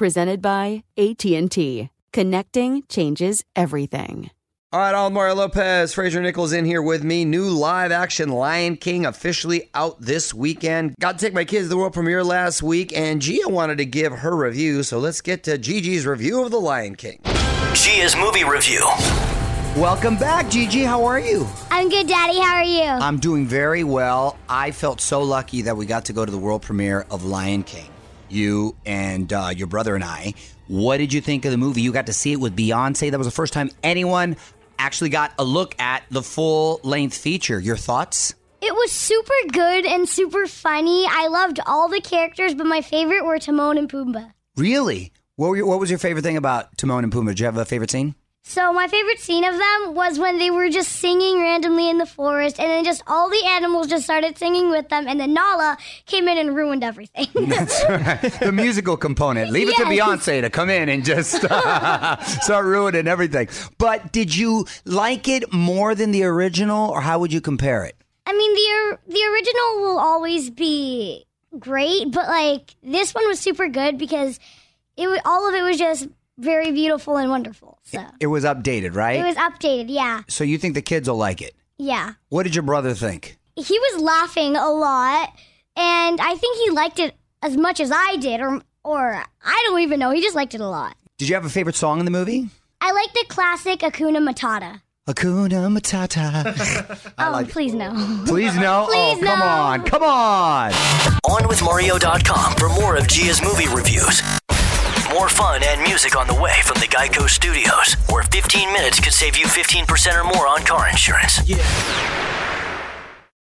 Presented by AT&T. Connecting changes everything. All right, Mario Lopez, Fraser Nichols in here with me. New live action Lion King officially out this weekend. Got to take my kids to the world premiere last week, and Gia wanted to give her review. So let's get to Gigi's review of The Lion King. Gia's movie review. Welcome back, Gigi. How are you? I'm good, Daddy. How are you? I'm doing very well. I felt so lucky that we got to go to the world premiere of Lion King. You and uh, your brother and I. What did you think of the movie? You got to see it with Beyonce. That was the first time anyone actually got a look at the full length feature. Your thoughts? It was super good and super funny. I loved all the characters, but my favorite were Timon and Pumbaa. Really? What, were your, what was your favorite thing about Timon and Pumbaa? Did you have a favorite scene? So my favorite scene of them was when they were just singing randomly in the forest, and then just all the animals just started singing with them, and then Nala came in and ruined everything. That's right. The musical component. Leave it to Beyonce to come in and just start ruining everything. But did you like it more than the original, or how would you compare it? I mean, the the original will always be great, but like this one was super good because it all of it was just very beautiful and wonderful. So It was updated, right? it was updated. Yeah, so you think the kids will like it? yeah. What did your brother think? He was laughing a lot, and I think he liked it as much as I did, or or I don't even know. He just liked it a lot. Did you have a favorite song in the movie? I like the classic Akuna Matata. Hakuna Matata. oh, please no. Please no. Oh, please oh, come no. on, come on. OnWithMario.com for more of Gia's movie reviews. More fun and music on the way from the Geico Studios, where 15 minutes could save you 15% or more on car insurance.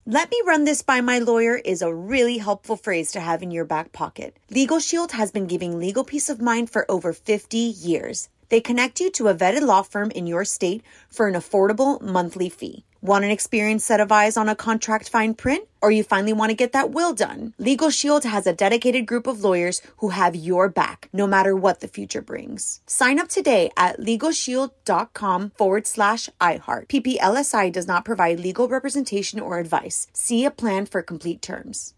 Let me run this by my lawyer is a really helpful phrase to have in your back pocket. Legal Shield has been giving legal peace of mind for over 50 years. They connect you to a vetted law firm in your state for an affordable monthly fee. Want an experienced set of eyes on a contract fine print? Or you finally want to get that will done? Legal Shield has a dedicated group of lawyers who have your back, no matter what the future brings. Sign up today at LegalShield.com forward slash iHeart. PPLSI does not provide legal representation or advice. See a plan for complete terms.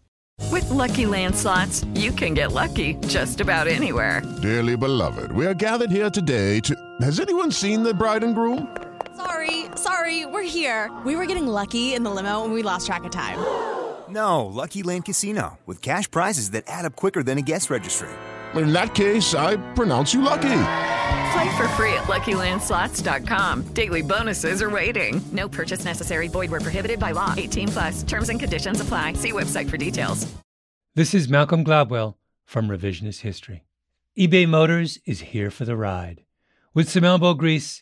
With Lucky Land slots, you can get lucky just about anywhere. Dearly beloved, we are gathered here today to. Has anyone seen the bride and groom? Sorry, sorry, we're here. We were getting lucky in the limo and we lost track of time. No, Lucky Land Casino, with cash prizes that add up quicker than a guest registry. In that case, I pronounce you lucky. Play for free at LuckyLandSlots.com. Daily bonuses are waiting. No purchase necessary. Void where prohibited by law. 18 plus. Terms and conditions apply. See website for details. This is Malcolm Gladwell. from revisionist history. eBay Motors is here for the ride. With some elbow grease,